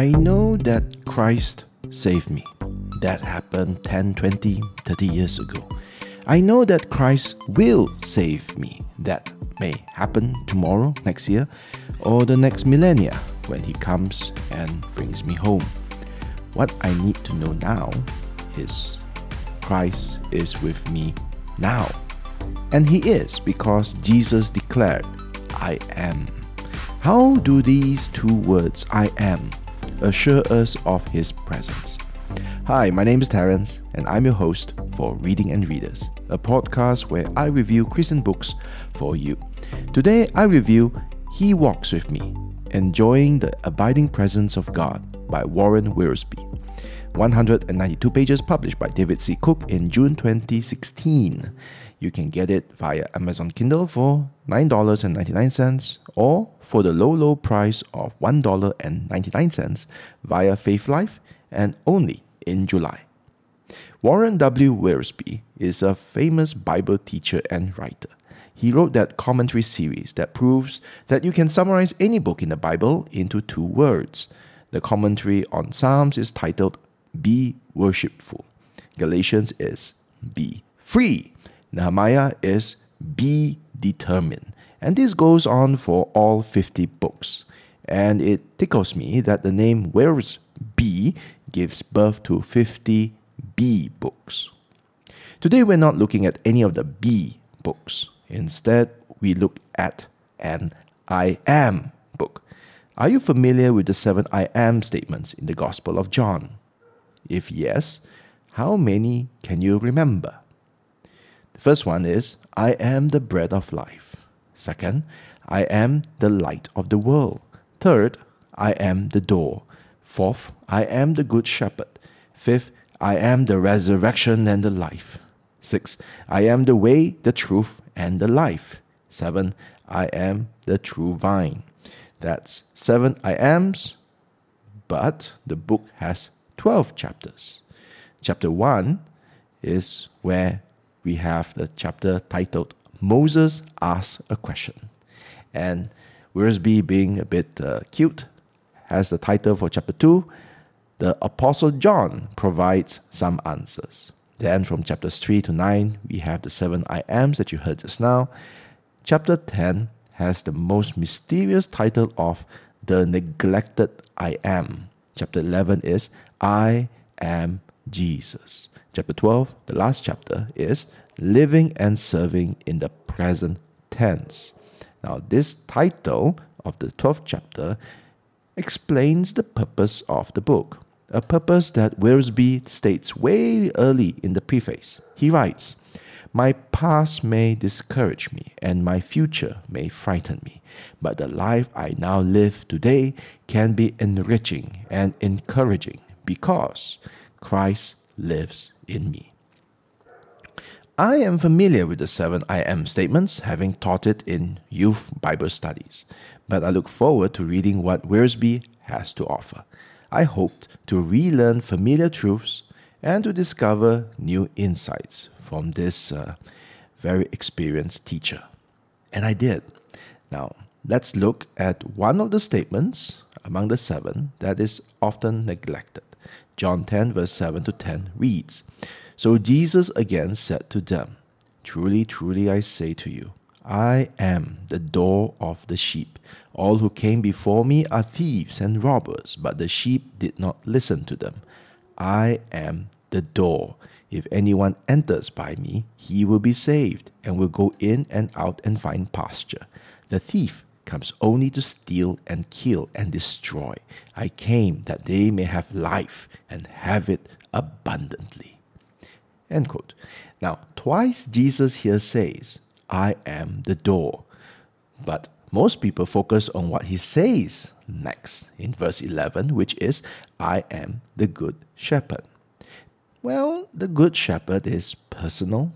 I know that Christ saved me. That happened 10, 20, 30 years ago. I know that Christ will save me. That may happen tomorrow, next year, or the next millennia when He comes and brings me home. What I need to know now is Christ is with me now. And He is because Jesus declared, I am. How do these two words, I am, assure us of His presence? Hi, my name is Terence, and I'm your host for Reading and Readers, a podcast where I review Christian books for you. Today, I review He Walks With Me Enjoying the Abiding Presence of God by Warren Wiersbe. 192 pages published by David C. Cook in June 2016. You can get it via Amazon Kindle for $9.99 or for the low, low price of $1.99 via Faithlife and only in July. Warren W. Wiersbe is a famous Bible teacher and writer. He wrote that commentary series that proves that you can summarize any book in the Bible into two words. The commentary on Psalms is titled Be Worshipful. Galatians is Be Free. Nehemiah is Be Determined. And this goes on for all 50 books. And it tickles me that the name Where's B gives birth to 50 B books. Today we're not looking at any of the B books. Instead, we look at an I am book. Are you familiar with the seven I am statements in the Gospel of John? If yes, how many can you remember? First one is I am the bread of life. Second, I am the light of the world. Third, I am the door. Fourth, I am the good shepherd. Fifth, I am the resurrection and the life. Six, I am the way, the truth, and the life. Seven, I am the true vine. That's seven I ams, but the book has 12 chapters. Chapter 1 is where we have the chapter titled Moses Asks a Question. And Wiersbe, being a bit uh, cute, has the title for chapter 2 The Apostle John provides some answers. Then from chapters 3 to 9, we have the seven I ams that you heard just now. Chapter 10 has the most mysterious title of The Neglected I Am. Chapter 11 is I am Jesus. Chapter 12, the last chapter, is Living and Serving in the Present Tense. Now, this title of the 12th chapter explains the purpose of the book, a purpose that Wiersbe states way early in the preface. He writes, My past may discourage me, and my future may frighten me, but the life I now live today can be enriching and encouraging because Christ lives in me. I am familiar with the seven I am statements, having taught it in youth Bible studies, but I look forward to reading what Wiersbe has to offer. I hoped to relearn familiar truths and to discover new insights from this uh, very experienced teacher. And I did. Now, let's look at one of the statements among the seven that is often neglected. John 10, verse 7 to 10 reads So Jesus again said to them, Truly, truly, I say to you, I am the door of the sheep. All who came before me are thieves and robbers, but the sheep did not listen to them. I am the door. If anyone enters by me, he will be saved, and will go in and out and find pasture. The thief comes only to steal and kill and destroy. I came that they may have life and have it abundantly. End quote. Now, twice Jesus here says, I am the door. But most people focus on what he says next in verse 11, which is, I am the good shepherd. Well, the good shepherd is personal,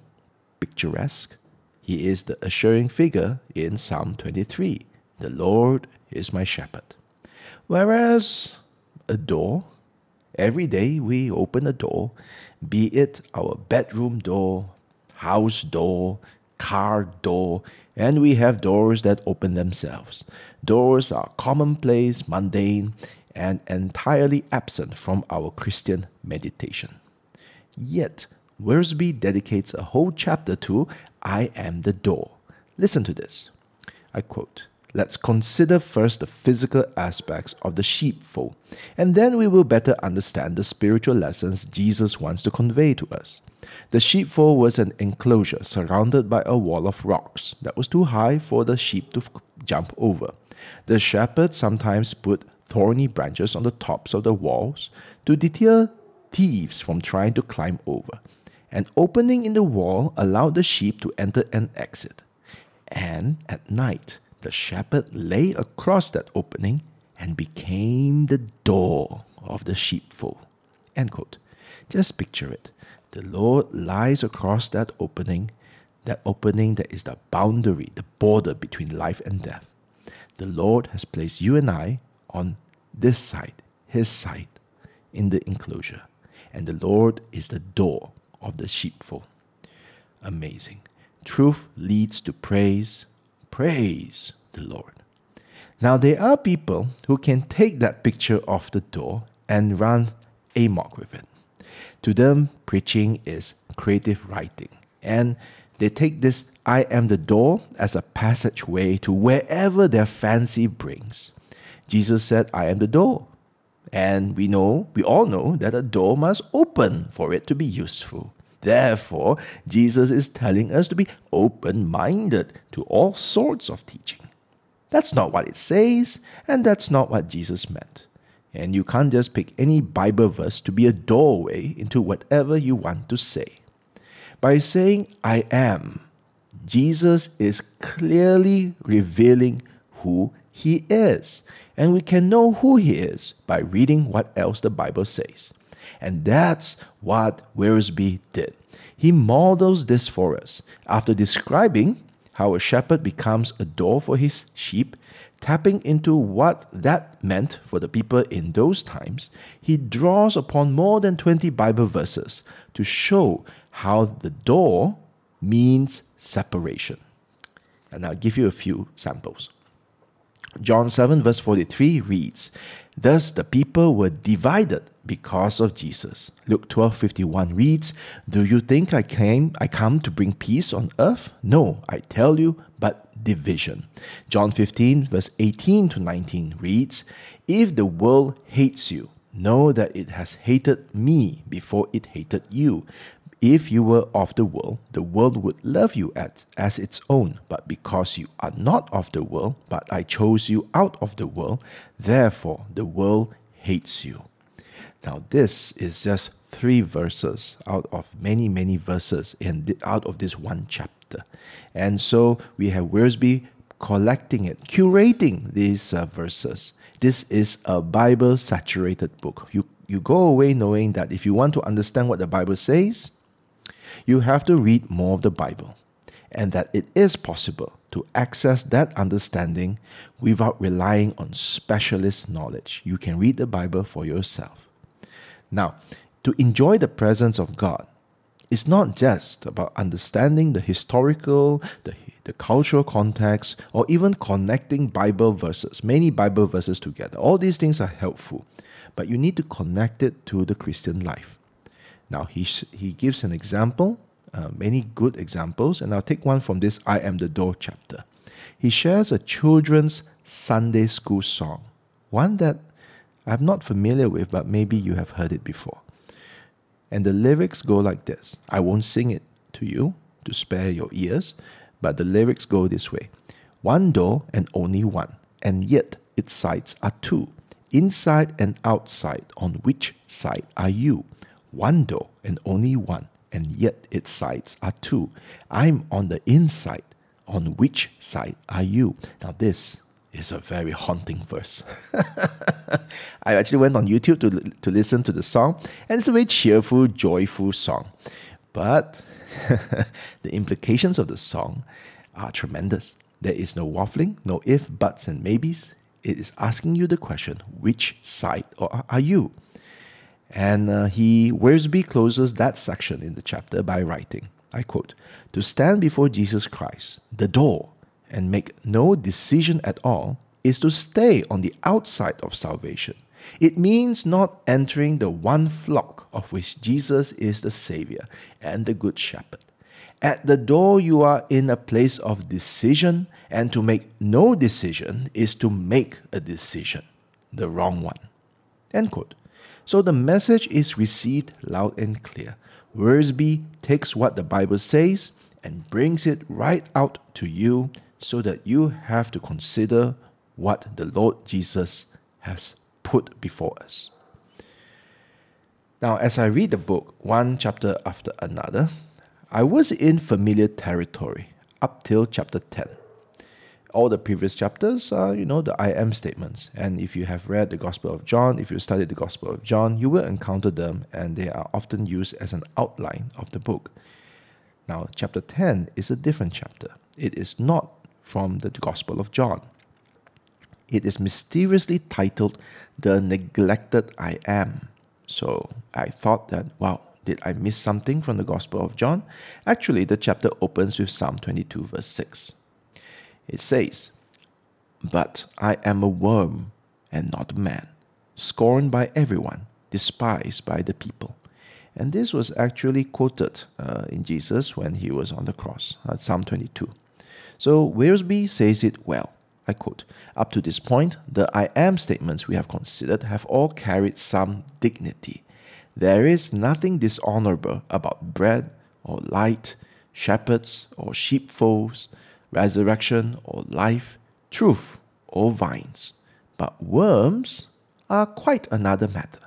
picturesque. He is the assuring figure in Psalm 23. The Lord is my shepherd. Whereas a door, every day we open a door, be it our bedroom door, house door, car door, and we have doors that open themselves. Doors are commonplace, mundane, and entirely absent from our Christian meditation. Yet, Wiersbe dedicates a whole chapter to I am the door. Listen to this. I quote Let's consider first the physical aspects of the sheepfold, and then we will better understand the spiritual lessons Jesus wants to convey to us. The sheepfold was an enclosure surrounded by a wall of rocks that was too high for the sheep to jump over. The shepherd sometimes put thorny branches on the tops of the walls to deter thieves from trying to climb over. An opening in the wall allowed the sheep to enter and exit. And at night, the shepherd lay across that opening and became the door of the sheepfold. End quote. Just picture it. The Lord lies across that opening, that opening that is the boundary, the border between life and death. The Lord has placed you and I on this side, His side, in the enclosure. And the Lord is the door of the sheepfold. Amazing. Truth leads to praise, Praise the Lord. Now, there are people who can take that picture of the door and run amok with it. To them, preaching is creative writing. And they take this I am the door as a passageway to wherever their fancy brings. Jesus said, I am the door. And we know, we all know, that a door must open for it to be useful. Therefore, Jesus is telling us to be open minded to all sorts of teaching. That's not what it says, and that's not what Jesus meant. And you can't just pick any Bible verse to be a doorway into whatever you want to say. By saying, I am, Jesus is clearly revealing who he is. And we can know who he is by reading what else the Bible says. And that's what Wiersbe did. He models this for us. After describing how a shepherd becomes a door for his sheep, tapping into what that meant for the people in those times, he draws upon more than 20 Bible verses to show how the door means separation. And I'll give you a few samples. John 7, verse 43 reads, Thus the people were divided because of Jesus. Luke 12:51 reads, "Do you think I came I come to bring peace on earth? No, I tell you, but division." John 15 verse 18 to 19 reads, "If the world hates you, know that it has hated me before it hated you. If you were of the world, the world would love you as, as its own. But because you are not of the world, but I chose you out of the world, therefore the world hates you. Now, this is just three verses out of many, many verses in the, out of this one chapter. And so we have Wiersbe collecting it, curating these uh, verses. This is a Bible saturated book. You, you go away knowing that if you want to understand what the Bible says, you have to read more of the Bible, and that it is possible to access that understanding without relying on specialist knowledge. You can read the Bible for yourself. Now, to enjoy the presence of God, it's not just about understanding the historical, the, the cultural context, or even connecting Bible verses, many Bible verses together. All these things are helpful, but you need to connect it to the Christian life. Now, he, he gives an example, uh, many good examples, and I'll take one from this I Am the Door chapter. He shares a children's Sunday school song, one that I'm not familiar with, but maybe you have heard it before. And the lyrics go like this I won't sing it to you to spare your ears, but the lyrics go this way One door and only one, and yet its sides are two. Inside and outside, on which side are you? One door and only one, and yet its sides are two. I'm on the inside. On which side are you? Now, this is a very haunting verse. I actually went on YouTube to, to listen to the song, and it's a very cheerful, joyful song. But the implications of the song are tremendous. There is no waffling, no if, buts, and maybes. It is asking you the question which side are you? And uh, he, Wiersbe closes that section in the chapter by writing, I quote, To stand before Jesus Christ, the door, and make no decision at all is to stay on the outside of salvation It means not entering the one flock of which Jesus is the Savior and the Good Shepherd. At the door, you are in a place of decision, and to make no decision is to make a decision, the wrong one. End quote. So the message is received loud and clear. Wiersbe takes what the Bible says and brings it right out to you so that you have to consider what the Lord Jesus has put before us. Now, as I read the book, one chapter after another, I was in familiar territory up till chapter 10. All the previous chapters are, you know, the I am statements. And if you have read the Gospel of John, if you studied the Gospel of John, you will encounter them and they are often used as an outline of the book. Now, chapter 10 is a different chapter. It is not from the Gospel of John. It is mysteriously titled The Neglected I Am. So I thought that, wow, did I miss something from the Gospel of John? Actually, the chapter opens with Psalm 22, verse 6. It says, But I am a worm and not a man, scorned by everyone, despised by the people. And this was actually quoted uh, in Jesus when he was on the cross, at Psalm 22. So Wiersbe says it well. I quote Up to this point, the I am statements we have considered have all carried some dignity. There is nothing dishonorable about bread or light, shepherds or sheepfolds, resurrection or life, truth or vines. But worms are quite another matter.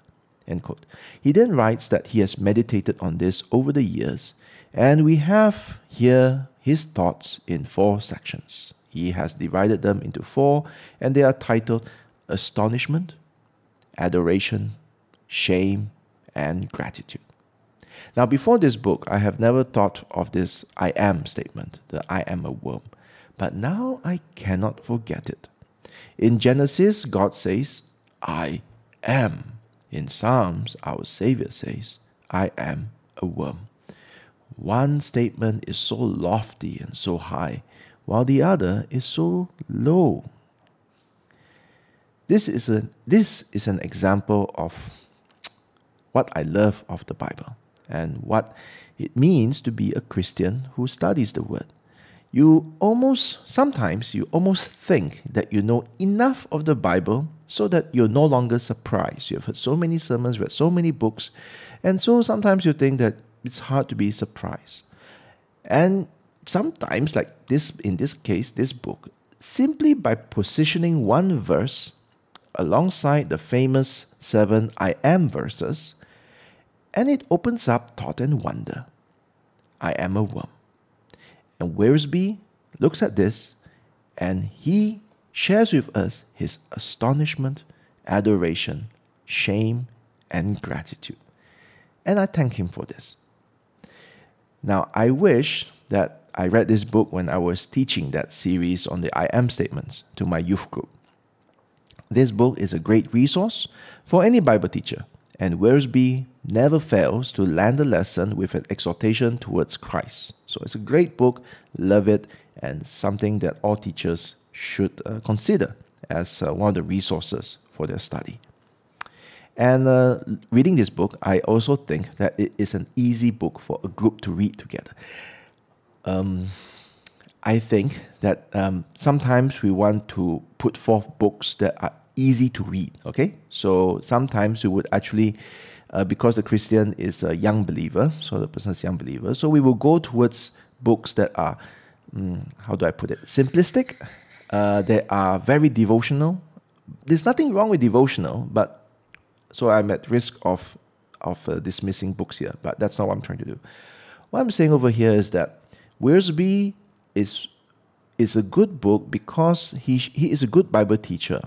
He then writes that he has meditated on this over the years, and we have here his thoughts in four sections. He has divided them into four, and they are titled Astonishment, Adoration, Shame, and Gratitude. Now, before this book, I have never thought of this I am statement, the I am a worm, but now I cannot forget it. In Genesis, God says, I am. In Psalms, our Savior says, I am a worm. One statement is so lofty and so high, while the other is so low. This is, a, this is an example of what I love of the Bible and what it means to be a Christian who studies the Word. You almost, sometimes, you almost think that you know enough of the Bible so that you're no longer surprised. You've heard so many sermons, read so many books, and so sometimes you think that it's hard to be surprised. And sometimes, like this in this case, this book, simply by positioning one verse alongside the famous seven I am verses, and it opens up thought and wonder. I am a worm. And Wiersbe looks at this and he shares with us his astonishment, adoration, shame, and gratitude. And I thank him for this. Now, I wish that I read this book when I was teaching that series on the I am statements to my youth group. This book is a great resource for any Bible teacher, and Wiersbe never fails to land a lesson with an exhortation towards Christ. So it's a great book, love it, and something that all teachers should uh, consider as uh, one of the resources for their study. And uh, reading this book, I also think that it is an easy book for a group to read together. Um, I think that um, sometimes we want to put forth books that are easy to read. Okay, so sometimes we would actually, uh, because the Christian is a young believer, so the person is young believer, so we will go towards books that are, um, how do I put it, simplistic. Uh, they are very devotional. There's nothing wrong with devotional, but so I'm at risk of of uh, dismissing books here, but that's not what I'm trying to do. What I'm saying over here is that Wiersbe is is a good book because he he is a good Bible teacher,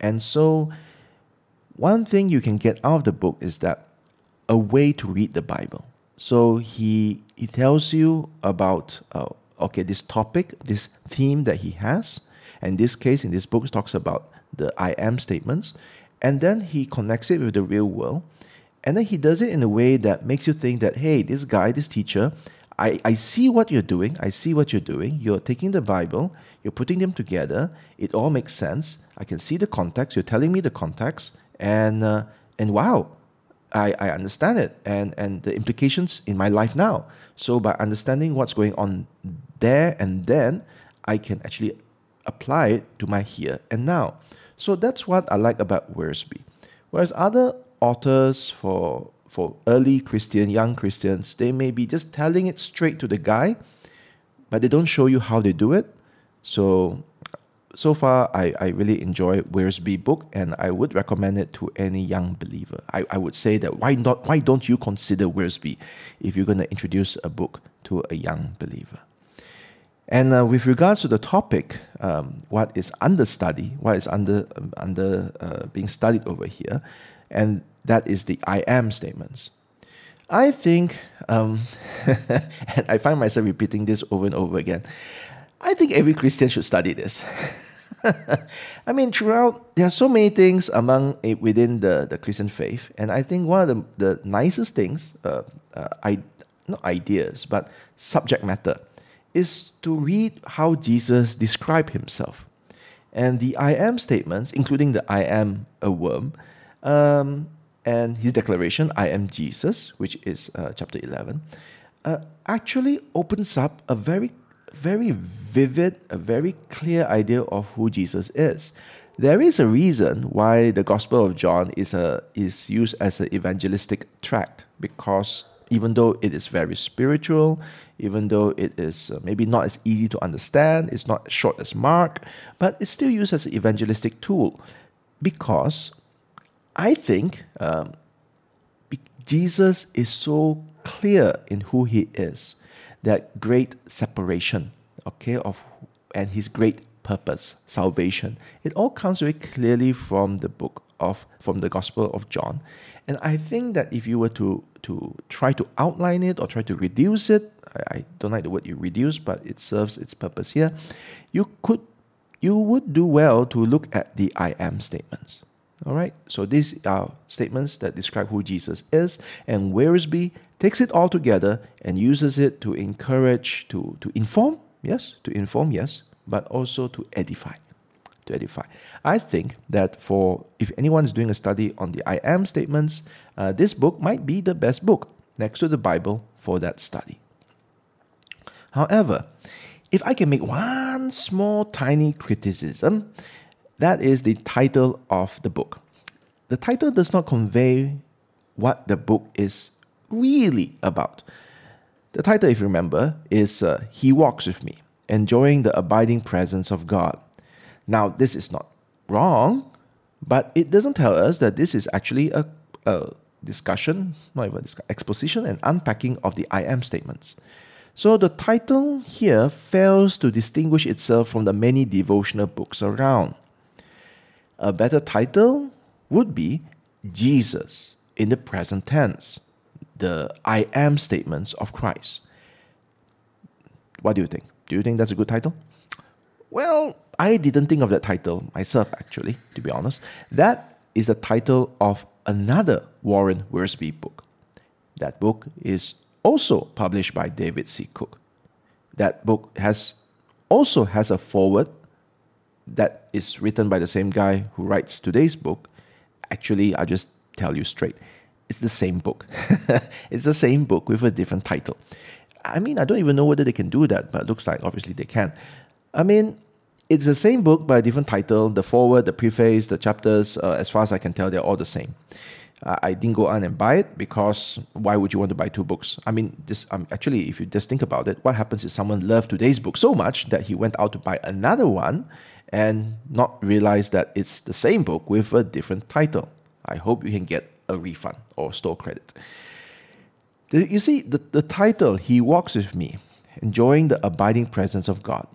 and so one thing you can get out of the book is that a way to read the Bible. So he he tells you about uh, okay this topic, this theme that he has. And this case, in this book, talks about the I am statements, and then he connects it with the real world. And then he does it in a way that makes you think that, hey, this guy, this teacher, I, I see what you're doing. I see what you're doing. You're taking the Bible, you're putting them together. It all makes sense. I can see the context. You're telling me the context. and uh, and wow, I, I understand it and and the implications in my life now. So by understanding what's going on there and then, I can actually apply it to my here and now. So that's what I like about Wiersbe. Whereas other authors for for early Christian, young Christians, they may be just telling it straight to the guy, but they don't show you how they do it. So so far I, I really enjoy Wiersbe book and I would recommend it to any young believer. I, I would say that why not why don't you consider Wiersbe if you're going to introduce a book to a young believer? And uh, with regards to the topic, um, what is under study, what is under um, under uh, being studied over here, and that is the I am statements. I think, um, and I find myself repeating this over and over again. I think every Christian should study this. I mean, throughout, there are so many things among eh, within the, the Christian faith, and I think one of the, the nicest things, uh, uh, I, not ideas, but subject matter, is to read how Jesus described himself. And the I am statements, including the I am a worm, um, and his declaration, I am Jesus, which is uh, chapter 11, uh, actually opens up a very, very vivid, a very clear idea of who Jesus is. There is a reason why the Gospel of John is, a, is used as an evangelistic tract because even though it is very spiritual, even though it is uh, maybe not as easy to understand, it's not as short as Mark, but it's still used as an evangelistic tool because I think um, Jesus is so clear in who he is, that great separation, okay, of and his great purpose, salvation. It all comes very clearly from the book of from the Gospel of John. And I think that if you were to to try to outline it or try to reduce it, I, I don't like the word you reduce, but it serves its purpose here. You could you would do well to look at the I am statements. All right, so these are statements that describe who Jesus is, and Wiersbe takes it all together and uses it to encourage, to, to inform, yes, to inform, yes, but also to edify. To edify. I think that for if anyone's doing a study on the I am statements, uh, this book might be the best book next to the Bible for that study. However, if I can make one small tiny criticism, that is the title of the book. The title does not convey what the book is really about. The title, if you remember, is uh, He Walks with Me, Enjoying the Abiding Presence of God. Now, this is not wrong, but it doesn't tell us that this is actually a, a discussion, not even exposition and unpacking of the I am statements. So the title here fails to distinguish itself from the many devotional books around. A better title would be Jesus in the present tense, the I am statements of Christ. What do you think? Do you think that's a good title? Well, I didn't think of that title myself, actually, to be honest. That is the title of another Warren Wiersbe book. That book is also published by David C. Cook. That book has also has a foreword that is written by the same guy who writes today's book, actually, I'll just tell you straight. It's the same book. it's the same book with a different title. I mean, I don't even know whether they can do that, but it looks like obviously they can. I mean, it's the same book by a different title. The forward, the preface, the chapters, uh, as far as I can tell, they're all the same. Uh, I didn't go on and buy it because why would you want to buy two books? I mean, this um, actually, if you just think about it, what happens if someone loved today's book so much that he went out to buy another one and not realize that it's the same book with a different title. I hope you can get a refund or store credit. You see, the, the title, He Walks With Me, Enjoying the Abiding Presence of God.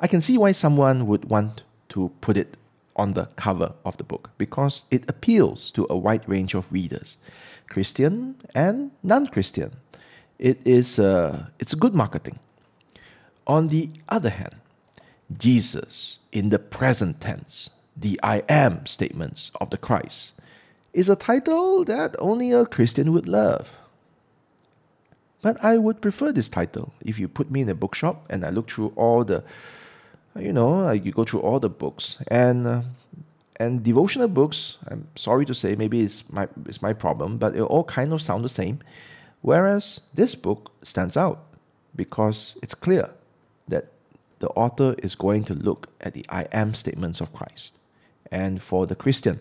I can see why someone would want to put it on the cover of the book because it appeals to a wide range of readers, Christian and non Christian. It is uh, it's good marketing. On the other hand, Jesus in the present tense, the I am statements of the Christ, is a title that only a Christian would love. But I would prefer this title if you put me in a bookshop and I look through all the, you know, you go through all the books and uh, and devotional books, I'm sorry to say, maybe it's my it's my problem, but it all kind of sound the same. Whereas this book stands out because it's clear that the author is going to look at the I am statements of Christ. And for the Christian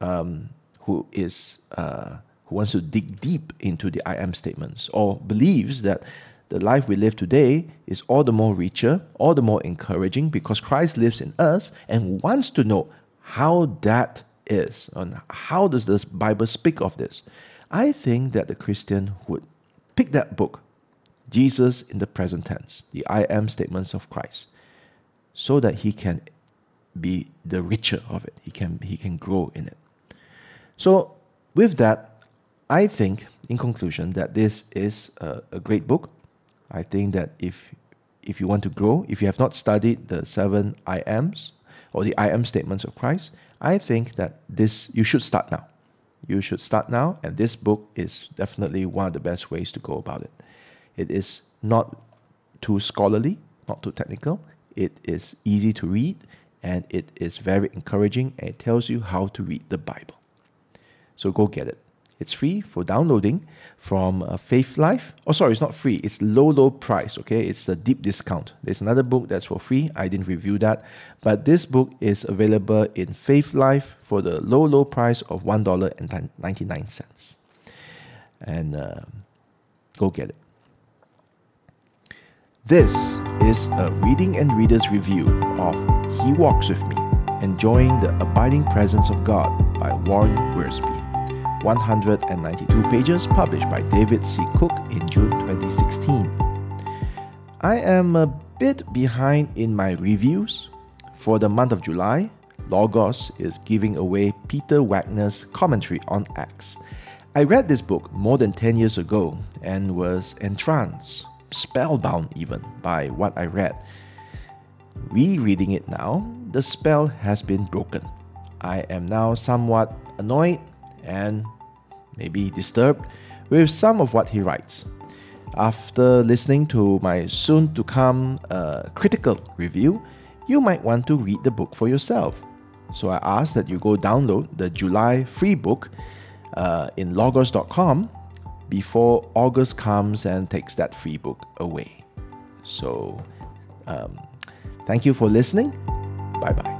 um, who is uh, who wants to dig deep into the I am statements or believes that the life we live today is all the more richer, all the more encouraging because Christ lives in us and wants to know how that is and how does this Bible speak of this. I think that the Christian would pick that book, Jesus in the present tense, the I am statements of Christ, so that he can be the richer of it. He can he can grow in it. So with that, I think in conclusion that this is a, a great book. I think that if if you want to grow, if you have not studied the seven I ams or the I am statements of Christ, I think that this you should start now. You should start now, and this book is definitely one of the best ways to go about it. It is not too scholarly, not too technical. It is easy to read, and it is very encouraging, and it tells you how to read the Bible. So go get it. It's free for downloading from uh, Faithlife. Oh, sorry, it's not free. It's low, low price. Okay, it's a deep discount. There's another book that's for free. I didn't review that, but this book is available in Faithlife for the low, low price of one dollar and ninety nine cents. And uh, go get it. This is a reading and readers review of He Walks with Me, Enjoying the Abiding Presence of God by Warren Wiersbe. 192 pages published by David C. Cook in June 2016. I am a bit behind in my reviews. For the month of July, Logos is giving away Peter Wagner's commentary on Acts. I read this book more than 10 years ago and was entranced, spellbound even, by what I read. Rereading it now, the spell has been broken. I am now somewhat annoyed and maybe disturbed with some of what he writes. After listening to my soon to come uh, critical review, you might want to read the book for yourself. So I ask that you go download the July free book uh, in logos.com before August comes and takes that free book away. So, um, thank you for listening. Bye bye.